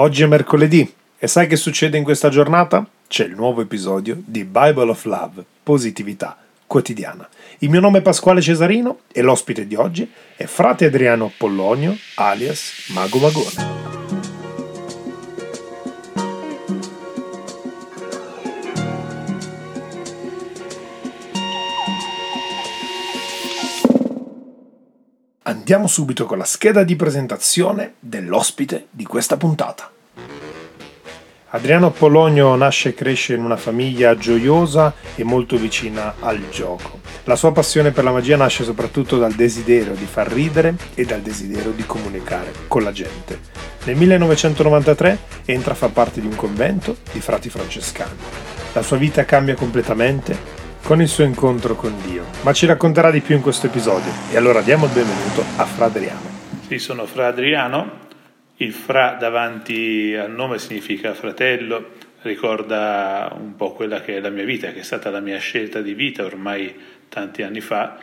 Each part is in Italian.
Oggi è mercoledì e sai che succede in questa giornata? C'è il nuovo episodio di Bible of Love, positività quotidiana. Il mio nome è Pasquale Cesarino e l'ospite di oggi è frate Adriano Pollonio, alias Mago Magone. Andiamo subito con la scheda di presentazione dell'ospite di questa puntata. Adriano Polonio nasce e cresce in una famiglia gioiosa e molto vicina al gioco. La sua passione per la magia nasce soprattutto dal desiderio di far ridere e dal desiderio di comunicare con la gente. Nel 1993 entra a far parte di un convento di frati francescani. La sua vita cambia completamente con il suo incontro con Dio, ma ci racconterà di più in questo episodio. E allora diamo il benvenuto a Fra Adriano. Sì, sono Fra Adriano, il Fra davanti al nome significa fratello, ricorda un po' quella che è la mia vita, che è stata la mia scelta di vita ormai tanti anni fa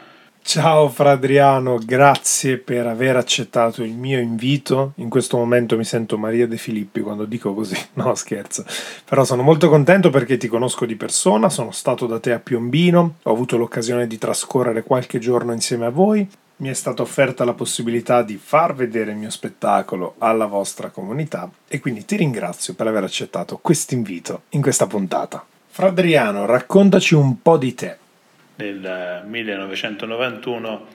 Ciao Fra Adriano, grazie per aver accettato il mio invito. In questo momento mi sento Maria De Filippi quando dico così, no scherzo. Però sono molto contento perché ti conosco di persona, sono stato da te a Piombino, ho avuto l'occasione di trascorrere qualche giorno insieme a voi, mi è stata offerta la possibilità di far vedere il mio spettacolo alla vostra comunità e quindi ti ringrazio per aver accettato questo invito in questa puntata. Fra Adriano, raccontaci un po' di te nel 1991,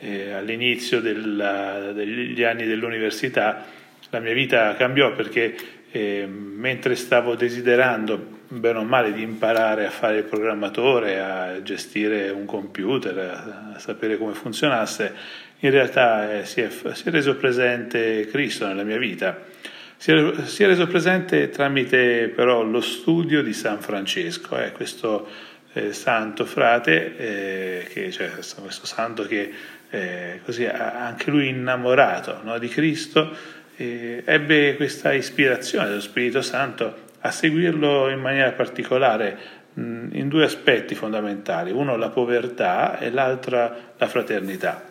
eh, all'inizio della, degli anni dell'università, la mia vita cambiò perché eh, mentre stavo desiderando bene o male di imparare a fare il programmatore, a gestire un computer, a, a sapere come funzionasse, in realtà eh, si, è, si, è, reso presente Cristo nella mia vita. Si è, si è, reso presente tramite però lo studio di San Francesco, eh, questo eh, santo frate, eh, che, cioè questo santo che eh, così, anche lui innamorato no, di Cristo, ebbe questa ispirazione dello Spirito Santo a seguirlo in maniera particolare mh, in due aspetti fondamentali, uno la povertà e l'altra la fraternità.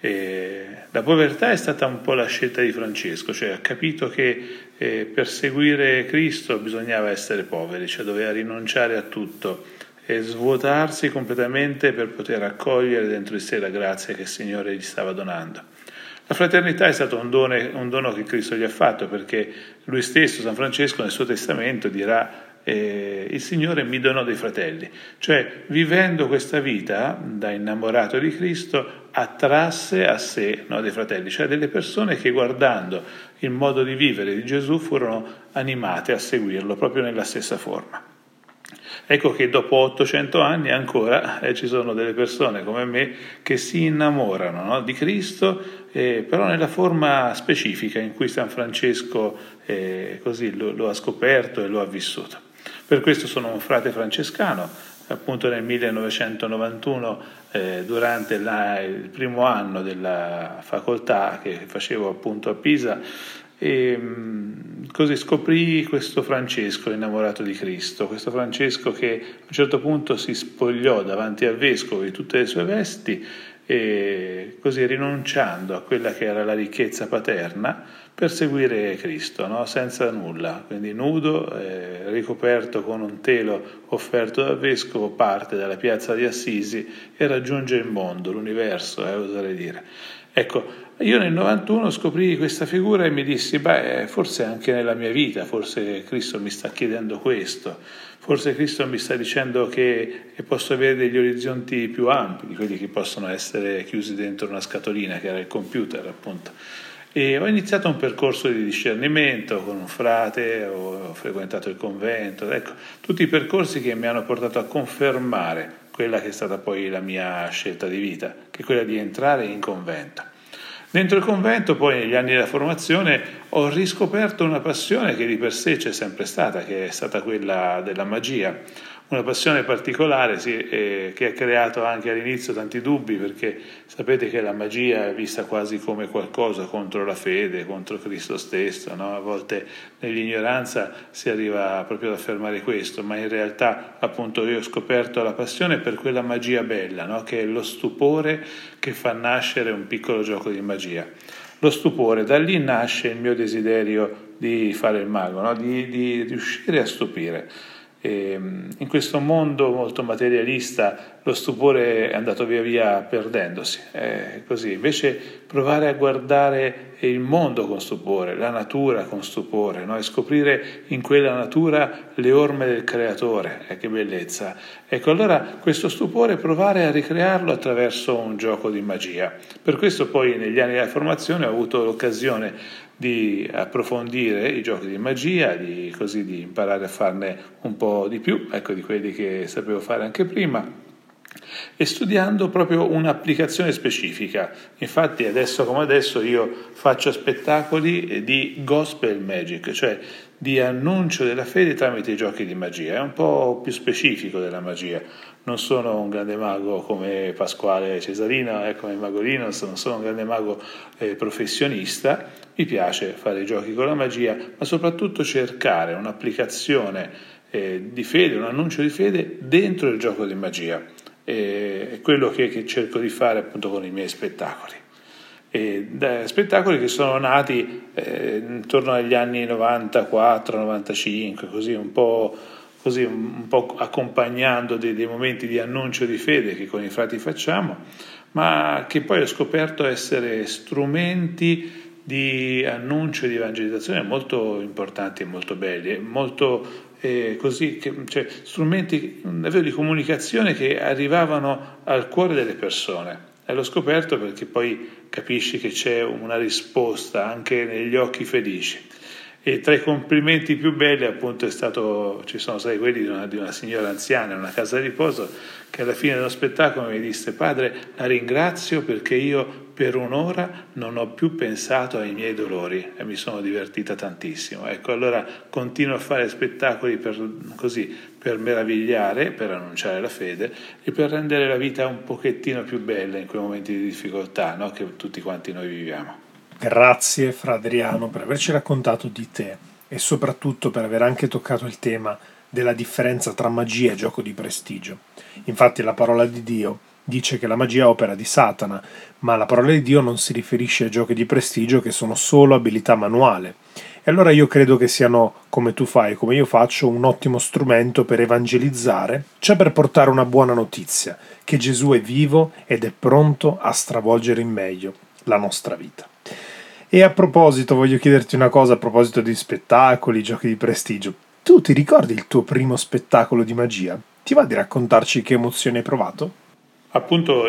E la povertà è stata un po' la scelta di Francesco, cioè ha capito che eh, per seguire Cristo bisognava essere poveri, cioè doveva rinunciare a tutto e svuotarsi completamente per poter accogliere dentro di sé la grazia che il Signore gli stava donando. La fraternità è stato un dono, un dono che Cristo gli ha fatto perché lui stesso, San Francesco, nel suo testamento dirà eh, il Signore mi donò dei fratelli, cioè vivendo questa vita da innamorato di Cristo attrasse a sé no, dei fratelli, cioè delle persone che guardando il modo di vivere di Gesù furono animate a seguirlo proprio nella stessa forma. Ecco che dopo 800 anni ancora eh, ci sono delle persone come me che si innamorano no, di Cristo, eh, però nella forma specifica in cui San Francesco eh, così lo, lo ha scoperto e lo ha vissuto. Per questo sono un frate francescano, appunto nel 1991 eh, durante la, il primo anno della facoltà che facevo appunto a Pisa e mm, così scoprì questo Francesco innamorato di Cristo, questo Francesco che a un certo punto si spogliò davanti al vescovo di tutte le sue vesti e così rinunciando a quella che era la ricchezza paterna per seguire Cristo, no? senza nulla, quindi nudo, eh, ricoperto con un telo offerto dal vescovo, parte dalla piazza di Assisi e raggiunge il mondo, l'universo, eh, oserei dire. Ecco, io nel 91 scoprii questa figura e mi dissi, beh, forse anche nella mia vita, forse Cristo mi sta chiedendo questo, forse Cristo mi sta dicendo che posso avere degli orizzonti più ampi quelli che possono essere chiusi dentro una scatolina, che era il computer appunto. E ho iniziato un percorso di discernimento con un frate, ho frequentato il convento, ecco, tutti i percorsi che mi hanno portato a confermare quella che è stata poi la mia scelta di vita, che è quella di entrare in convento. Dentro il convento, poi negli anni della formazione, ho riscoperto una passione che di per sé c'è sempre stata, che è stata quella della magia una passione particolare sì, eh, che ha creato anche all'inizio tanti dubbi perché sapete che la magia è vista quasi come qualcosa contro la fede, contro Cristo stesso, no? a volte nell'ignoranza si arriva proprio ad affermare questo, ma in realtà appunto io ho scoperto la passione per quella magia bella, no? che è lo stupore che fa nascere un piccolo gioco di magia. Lo stupore, da lì nasce il mio desiderio di fare il mago, no? di, di riuscire a stupire. Ehm, in questo mondo molto materialista lo stupore è andato via via perdendosi, è così. Invece provare a guardare il mondo con stupore, la natura con stupore, no? e scoprire in quella natura le orme del creatore, eh, che bellezza. Ecco, allora questo stupore provare a ricrearlo attraverso un gioco di magia. Per questo poi negli anni della formazione ho avuto l'occasione di approfondire i giochi di magia, di, così di imparare a farne un po' di più, ecco di quelli che sapevo fare anche prima, e studiando proprio un'applicazione specifica. Infatti adesso come adesso io faccio spettacoli di gospel magic, cioè di annuncio della fede tramite i giochi di magia, è un po' più specifico della magia non sono un grande mago come Pasquale Cesarino, eh, come Magolino, non sono un grande mago eh, professionista, mi piace fare i giochi con la magia, ma soprattutto cercare un'applicazione eh, di fede, un annuncio di fede dentro il gioco di magia. È quello che, che, cerco di fare appunto con i miei spettacoli. E, da, spettacoli che sono nati eh, intorno agli anni 94-95, così un po' così un, po' accompagnando dei, dei, momenti di annuncio di fede che con i frati facciamo, ma che poi ho scoperto essere strumenti di annuncio e di evangelizzazione molto importanti e molto belli, molto eh, così, che, cioè, strumenti davvero di comunicazione che arrivavano al cuore delle persone. E l'ho scoperto perché poi capisci che c'è una risposta anche negli occhi felici. E tra i complimenti più belli appunto è stato, ci sono stati quelli di una, di una signora anziana in una casa di riposo che alla fine dello spettacolo mi disse padre la ringrazio perché io per un'ora non ho più pensato ai miei dolori e mi sono divertita tantissimo. Ecco, allora continuo a fare spettacoli per, così, per meravigliare, per annunciare la fede e per rendere la vita un pochettino più bella in quei momenti di difficoltà no? che tutti quanti noi viviamo. Grazie Fra Adriano per averci raccontato di te e soprattutto per aver anche toccato il tema della differenza tra magia e gioco di prestigio. Infatti la parola di Dio dice che la magia è opera di Satana, ma la parola di Dio non si riferisce a giochi di prestigio che sono solo abilità manuale. E allora io credo che siano, come tu fai, come io faccio, un ottimo strumento per evangelizzare, cioè per portare una buona notizia, che Gesù è vivo ed è pronto a stravolgere in meglio la nostra vita. E a proposito, voglio chiederti una cosa a proposito di spettacoli, giochi di prestigio. Tu ti ricordi il tuo primo spettacolo di magia? Ti va di raccontarci che emozione hai provato? Appunto,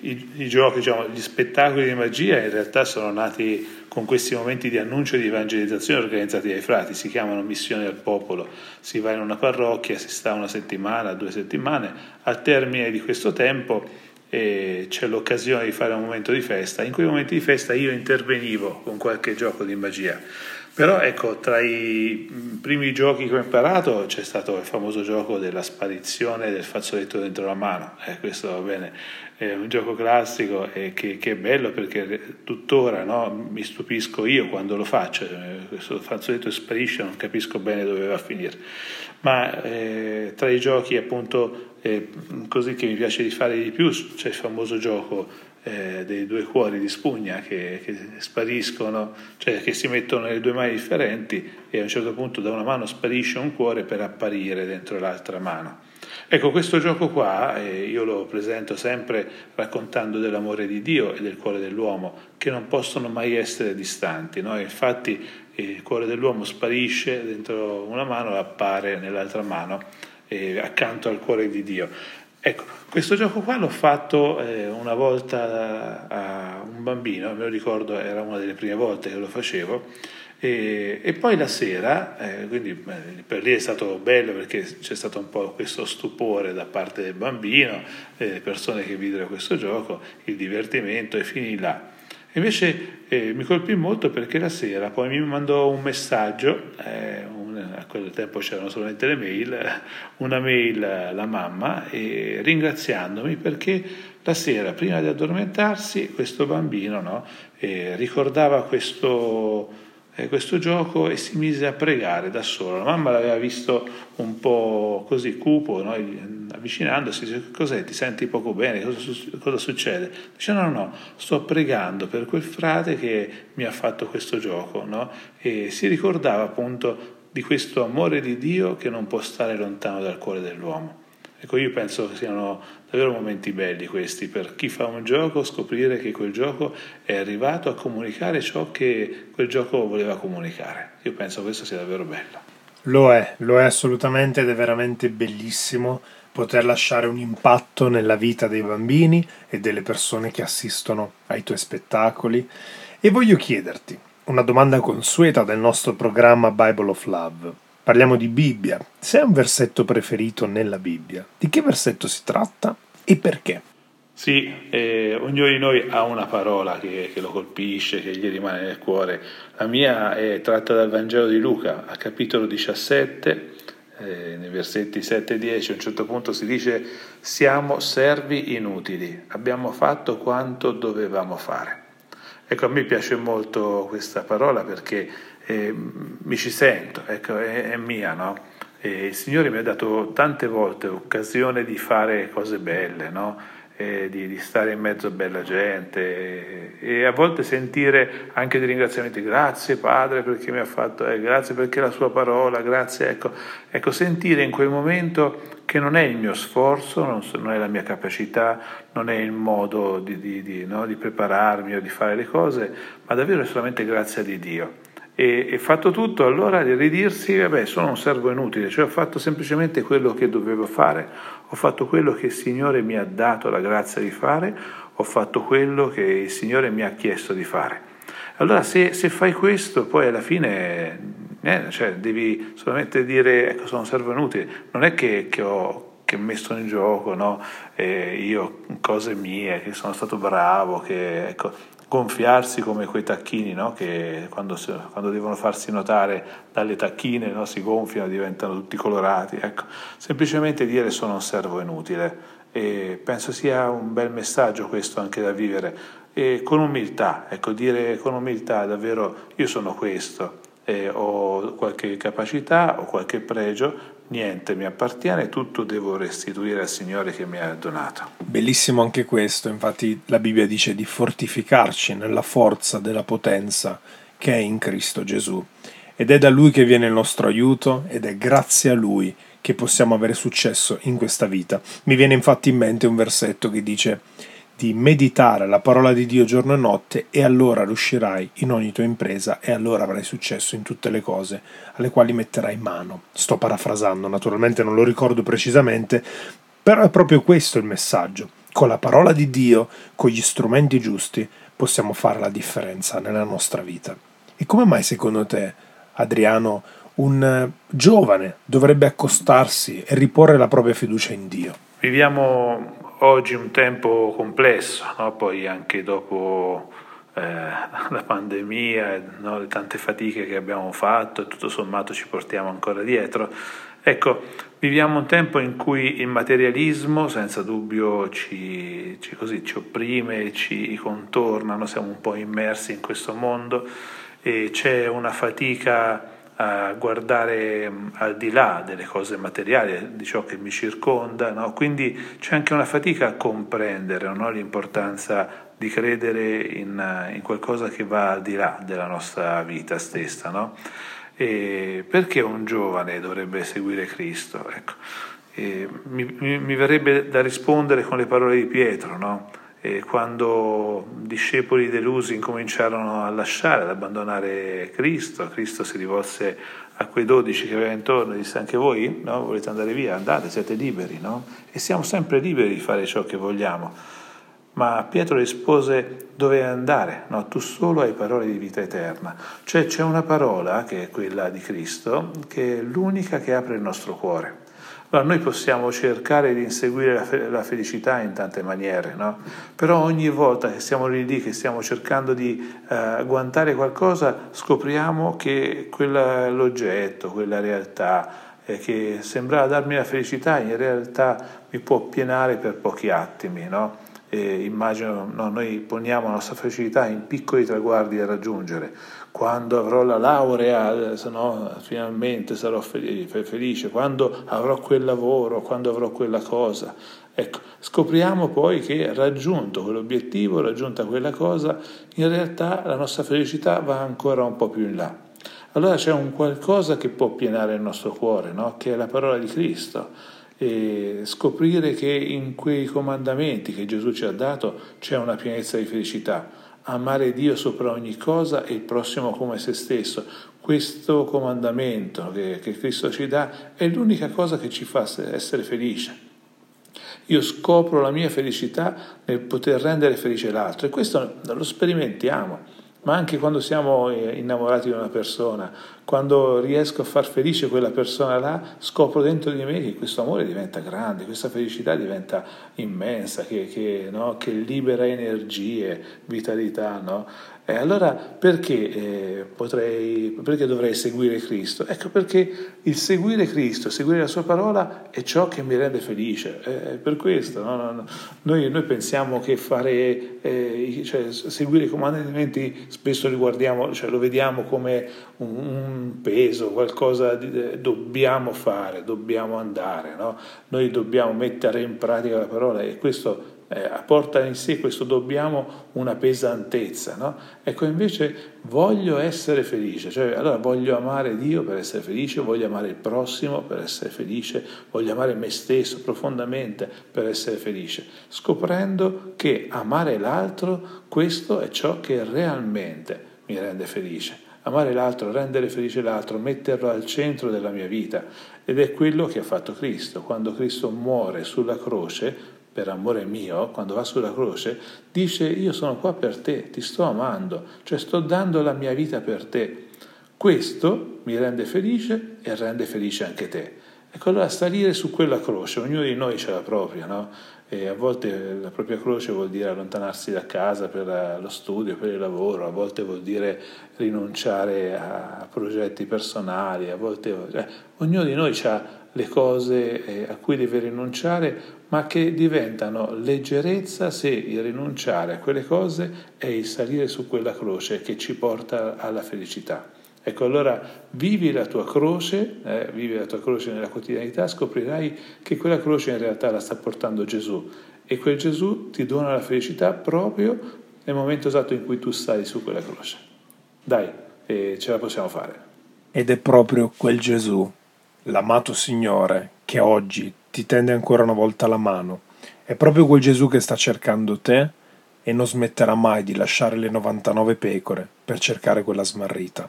i, i giochi, diciamo, gli spettacoli di magia in realtà sono nati con questi momenti di annuncio e di evangelizzazione organizzati dai frati, si chiamano missioni al popolo, si va in una parrocchia, si sta una settimana, due settimane, al termine di questo tempo e c'è l'occasione di fare un momento di festa, in quei momenti di festa io intervenivo con qualche gioco di magia. Però ecco, tra i primi giochi che ho imparato c'è stato il famoso gioco della sparizione del fazzoletto dentro la mano. Eh, questo va bene, è un gioco classico e che, che è bello perché tuttora no, mi stupisco io quando lo faccio. Eh, questo fazzoletto sparisce, non capisco bene dove va a finire. Ma eh, tra i giochi appunto eh, così che mi piace di fare di più c'è il famoso gioco eh, dei due cuori di spugna che, che, spariscono, cioè che si mettono nelle due mani differenti e a un certo punto da una mano sparisce un cuore per apparire dentro l'altra mano. Ecco, questo gioco qua eh, io lo presento sempre raccontando dell'amore di Dio e del cuore dell'uomo, che non possono mai essere distanti. No? Infatti il cuore dell'uomo sparisce dentro una mano e appare nell'altra mano eh, accanto al cuore di Dio. Ecco, questo gioco qua l'ho fatto eh, una volta a, un bambino, me lo ricordo, era una delle prime volte che lo facevo, e, e poi la sera, eh, quindi eh, per lì è stato bello perché c'è stato un po' questo stupore da parte del bambino, delle persone che videro questo gioco, il divertimento e finì là. Invece eh, mi colpì molto perché la sera poi mi mandò un messaggio, eh, a quel tempo c'erano solamente le mail, una mail la mamma e ringraziandomi perché la sera prima di addormentarsi questo bambino no, eh, ricordava questo, eh, questo gioco e si mise a pregare da solo. La mamma l'aveva visto un po' così cupo, no? avvicinandosi, dice cos'è, ti senti poco bene, cosa, cosa, succede? Dice no, no, no, sto pregando per quel frate che mi ha fatto questo gioco. No? E si ricordava appunto di questo amore di Dio che non può stare lontano dal cuore dell'uomo. Ecco, io penso che siano davvero momenti belli questi per chi fa un gioco, scoprire che quel gioco è arrivato a comunicare ciò che quel gioco voleva comunicare. Io penso che questo sia davvero bello. Lo è, lo è assolutamente ed è veramente bellissimo poter lasciare un impatto nella vita dei bambini e delle persone che assistono ai tuoi spettacoli. E voglio chiederti una domanda consueta del nostro programma Bible of Love Parliamo di Bibbia. Se hai un versetto preferito nella Bibbia, di che versetto si tratta e perché? Sì, eh, ognuno di noi ha una parola che, che, lo colpisce, che gli rimane nel cuore. La mia è tratta dal Vangelo di Luca, a capitolo 17, eh, nei versetti 7 e 10, a un certo punto si dice siamo servi inutili, abbiamo fatto quanto dovevamo fare. Ecco, a me piace molto questa parola perché eh, mi ci sento, ecco, è, è mia, no? E il Signore mi ha dato tante volte occasione di fare cose belle, no? Di, di, stare in mezzo a bella gente e, a volte sentire anche dei ringraziamenti, grazie Padre perché mi ha fatto, eh, grazie perché la sua parola, grazie, ecco, ecco, sentire in quel momento che non è il mio sforzo, non, non è la mia capacità, non è il modo di, di, no, di prepararmi o di fare le cose, ma davvero è solamente grazia di Dio e, e, fatto tutto, allora di ridirsi, vabbè, sono un servo inutile, cioè ho fatto semplicemente quello che dovevo fare, ho fatto quello che il Signore mi ha dato la grazia di fare, ho fatto quello che il Signore mi ha chiesto di fare. Allora se, se fai questo, poi alla fine eh, cioè, devi solamente dire, ecco, sono un servo inutile, non è che, che ho che messo in gioco, no? eh, io cose mie, che sono stato bravo, che ecco, gonfiarsi come quei tacchini no? che quando, quando, devono farsi notare dalle tacchine no? si gonfiano diventano tutti colorati. Ecco, semplicemente dire sono un servo inutile e penso sia un bel messaggio questo anche da vivere e con umiltà, ecco, dire con umiltà davvero io sono questo, eh, ho qualche capacità, ho qualche pregio, niente mi appartiene, tutto devo restituire al Signore che mi ha donato. Bellissimo anche questo, infatti la Bibbia dice di fortificarci nella forza della potenza che è in Cristo Gesù. Ed è da Lui che viene il nostro aiuto ed è grazie a Lui che possiamo avere successo in questa vita. Mi viene infatti in mente un versetto che dice di meditare la parola di Dio giorno e notte e allora riuscirai in ogni tua impresa e allora avrai successo in tutte le cose alle quali metterai mano. Sto parafrasando, naturalmente non lo ricordo precisamente, però è proprio questo il messaggio. Con la parola di Dio, con gli strumenti giusti, possiamo fare la differenza nella nostra vita. E come mai secondo te, Adriano, un giovane dovrebbe accostarsi e riporre la propria fiducia in Dio? Viviamo oggi un tempo complesso, no? poi anche dopo eh, la pandemia, no? le tante fatiche che abbiamo fatto e tutto sommato ci portiamo ancora dietro. Ecco, viviamo un tempo in cui il materialismo senza dubbio ci, ci, così, ci opprime, ci contorna, no? siamo un po' immersi in questo mondo e c'è una fatica a guardare mm, al di là delle cose materiali, di ciò che mi circonda, no? quindi c'è anche una fatica a comprendere no? l'importanza di credere in, in, qualcosa che va al di là della nostra vita stessa. No? perché un giovane dovrebbe seguire Cristo? Ecco, mi, mi, mi, verrebbe da rispondere con le parole di Pietro, no? E quando discepoli delusi incominciarono a lasciare, ad abbandonare Cristo, Cristo si rivolse a quei dodici che aveva intorno e disse anche voi no? volete andare via, andate, siete liberi, no? E siamo sempre liberi di fare ciò che vogliamo. Ma Pietro rispose dove andare? No, tu solo hai parole di vita eterna. Cioè c'è una parola, che è quella di Cristo, che è l'unica che apre il nostro cuore. Allora, noi possiamo cercare di inseguire la, fe- la felicità in tante maniere, no? però ogni volta che siamo lì, che stiamo cercando di eh, agguantare qualcosa, scopriamo che quell'oggetto, quella realtà eh, che sembrava darmi la felicità, in realtà mi può pienare per pochi attimi. No? Eh, immagino, no, noi poniamo la nostra felicità in piccoli traguardi da raggiungere. Quando avrò la laurea, se no, finalmente sarò felice, quando avrò quel lavoro, quando avrò quella cosa. Ecco, scopriamo poi che raggiunto quell'obiettivo, raggiunta quella cosa, in realtà la nostra felicità va ancora un po' più in là. Allora c'è un qualcosa che può pienare il nostro cuore, no? che è la parola di Cristo e scoprire che in quei comandamenti che Gesù ci ha dato c'è una pienezza di felicità. Amare Dio sopra ogni cosa e il prossimo come se stesso. Questo comandamento che, che Cristo ci dà è l'unica cosa che ci fa essere felice. Io scopro la mia felicità nel poter rendere felice l'altro e questo lo sperimentiamo ma anche quando siamo eh, innamorati di una persona, quando riesco a far felice quella persona là, scopro dentro di me che questo amore diventa grande, questa felicità diventa immensa, che, che, no? che libera energie, vitalità. No? E allora perché, eh, potrei, perché dovrei seguire Cristo? Ecco perché il seguire Cristo, seguire la sua parola è ciò che mi rende felice. È per questo no? No, no. Noi, noi, pensiamo che fare, eh, cioè, seguire i comandamenti spesso li guardiamo, cioè, lo vediamo come un, un peso, qualcosa che dobbiamo fare, dobbiamo andare. Noi dobbiamo mettere in pratica la parola e questo eh, porta in sé questo dobbiamo una pesantezza, no? Ecco, invece voglio essere felice, cioè allora voglio amare Dio per essere felice, voglio amare il prossimo per essere felice, voglio amare me stesso profondamente per essere felice, scoprendo che amare l'altro, questo è ciò che realmente mi rende felice. Amare l'altro, rendere felice l'altro, metterlo al centro della mia vita ed è quello che ha fatto Cristo. Quando Cristo muore sulla croce, per amore mio, quando va sulla croce, dice io sono qua per te, ti sto amando, cioè sto dando la mia vita per te. Questo mi rende felice e rende felice anche te. Ecco allora salire su quella croce, ognuno di noi ce la propria, no? A volte la propria croce vuol dire allontanarsi da casa per lo studio, per il lavoro, a volte vuol dire rinunciare a progetti personali, a volte eh, ognuno di noi ha le cose eh, a cui deve rinunciare, ma che diventano leggerezza se il rinunciare a quelle cose è il salire su quella croce che ci porta alla felicità. Ecco, allora vivi la tua croce, eh, vivi la tua croce nella quotidianità, scoprirai che quella croce in realtà la sta portando Gesù e quel Gesù ti dona la felicità proprio nel momento esatto in cui tu stai su quella croce. Dai, eh, ce la possiamo fare. Ed è proprio quel Gesù l'amato Signore che oggi ti tende ancora una volta la mano, è proprio quel Gesù che sta cercando te e non smetterà mai di lasciare le 99 pecore per cercare quella smarrita.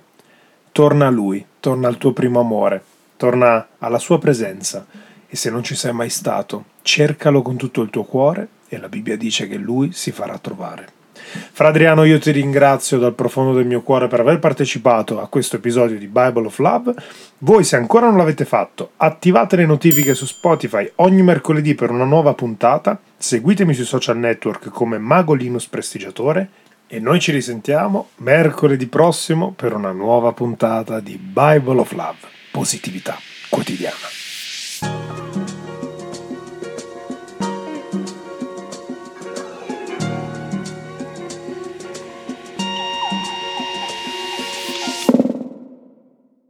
Torna a Lui, torna al tuo primo amore, torna alla sua presenza e se non ci sei mai stato, cercalo con tutto il tuo cuore e la Bibbia dice che Lui si farà trovare. Fra Adriano io ti ringrazio dal profondo del mio cuore per aver partecipato a questo episodio di Bible of Love. Voi se ancora non l'avete fatto, attivate le notifiche su Spotify ogni mercoledì per una nuova puntata, seguitemi sui social network come Mago Linus Prestigiatore e noi ci risentiamo mercoledì prossimo per una nuova puntata di Bible of Love, positività quotidiana.